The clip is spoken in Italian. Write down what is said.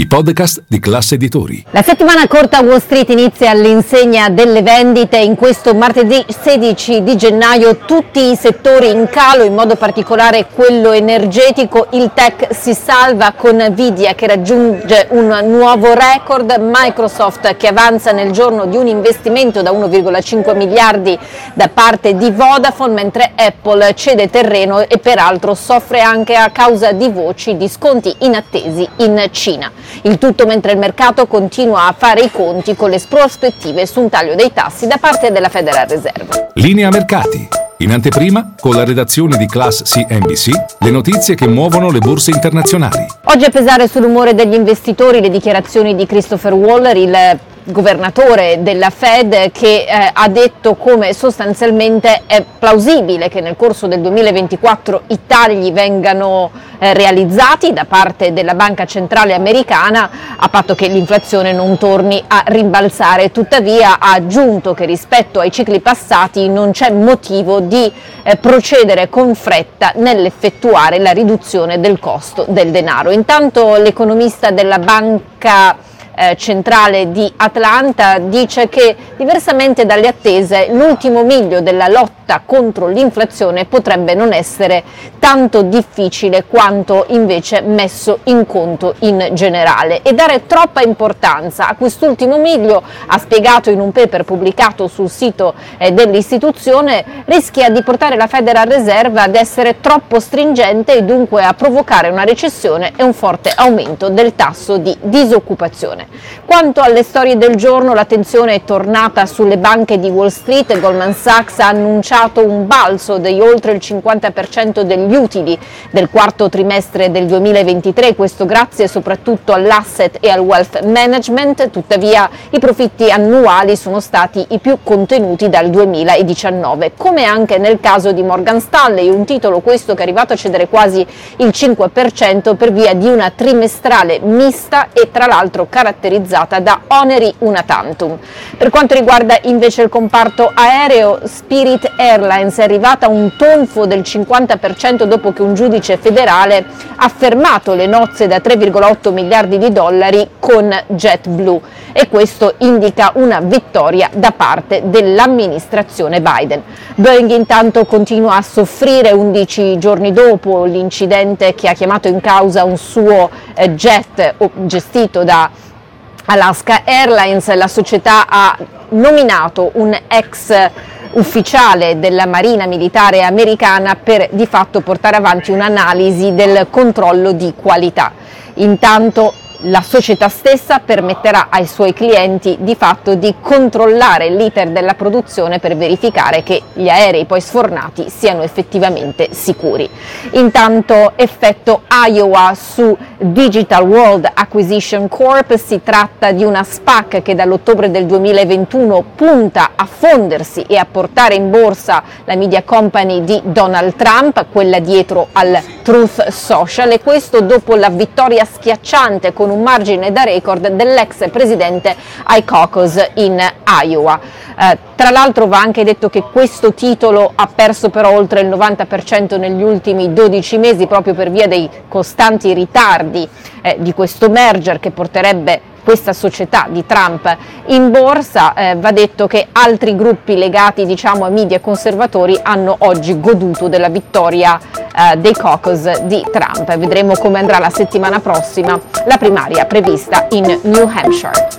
i podcast di classe editori. La settimana corta a Wall Street inizia all'insegna delle vendite. In questo martedì 16 di gennaio tutti i settori in calo, in modo particolare quello energetico. Il tech si salva con Nvidia che raggiunge un nuovo record, Microsoft che avanza nel giorno di un investimento da 1,5 miliardi da parte di Vodafone, mentre Apple cede terreno e peraltro soffre anche a causa di voci di sconti inattesi in Cina. Il tutto mentre il mercato continua a fare i conti con le prospettive su un taglio dei tassi da parte della Federal Reserve. Linea mercati. In anteprima, con la redazione di Class CNBC, le notizie che muovono le borse internazionali. Oggi a pesare sull'umore degli investitori le dichiarazioni di Christopher Waller, il governatore della Fed che eh, ha detto come sostanzialmente è plausibile che nel corso del 2024 i tagli vengano eh, realizzati da parte della Banca Centrale Americana a patto che l'inflazione non torni a rimbalzare. Tuttavia ha aggiunto che rispetto ai cicli passati non c'è motivo di eh, procedere con fretta nell'effettuare la riduzione del costo del denaro. Intanto l'economista della Banca eh, centrale di Atlanta dice che diversamente dalle attese l'ultimo miglio della lotta contro l'inflazione potrebbe non essere tanto difficile quanto invece messo in conto in generale e dare troppa importanza a quest'ultimo miglio, ha spiegato in un paper pubblicato sul sito eh, dell'istituzione, rischia di portare la Federal Reserve ad essere troppo stringente e dunque a provocare una recessione e un forte aumento del tasso di disoccupazione. Quanto alle storie del giorno, l'attenzione è tornata sulle banche di Wall Street. Goldman Sachs ha annunciato un balzo di oltre il 50% degli utili del quarto trimestre del 2023, questo grazie soprattutto all'asset e al wealth management. Tuttavia i profitti annuali sono stati i più contenuti dal 2019, come anche nel caso di Morgan Stanley, un titolo questo che è arrivato a cedere quasi il 5% per via di una trimestrale mista e tra l'altro caratterizzata caratterizzata da oneri una tantum. Per quanto riguarda invece il comparto aereo, Spirit Airlines è arrivata a un tonfo del 50% dopo che un giudice federale ha fermato le nozze da 3,8 miliardi di dollari con JetBlue e questo indica una vittoria da parte dell'amministrazione Biden. Boeing intanto continua a soffrire 11 giorni dopo l'incidente che ha chiamato in causa un suo eh, jet gestito da Alaska Airlines, la società ha nominato un ex ufficiale della Marina Militare Americana per di fatto portare avanti un'analisi del controllo di qualità. Intanto la società stessa permetterà ai suoi clienti di fatto di controllare l'iter della produzione per verificare che gli aerei poi sfornati siano effettivamente sicuri. Intanto effetto Iowa su Digital World Acquisition Corp si tratta di una SPAC che dall'ottobre del 2021 punta a fondersi e a portare in borsa la media company di Donald Trump, quella dietro al Truth Social e questo dopo la vittoria schiacciante con un margine da record dell'ex presidente ai in Iowa. Eh, tra l'altro va anche detto che questo titolo ha perso però oltre il 90% negli ultimi 12 mesi proprio per via dei costanti ritardi eh, di questo merger che porterebbe questa società di Trump in borsa, eh, va detto che altri gruppi legati diciamo, ai media conservatori hanno oggi goduto della vittoria eh, dei caucus di Trump. Vedremo come andrà la settimana prossima la primaria prevista in New Hampshire.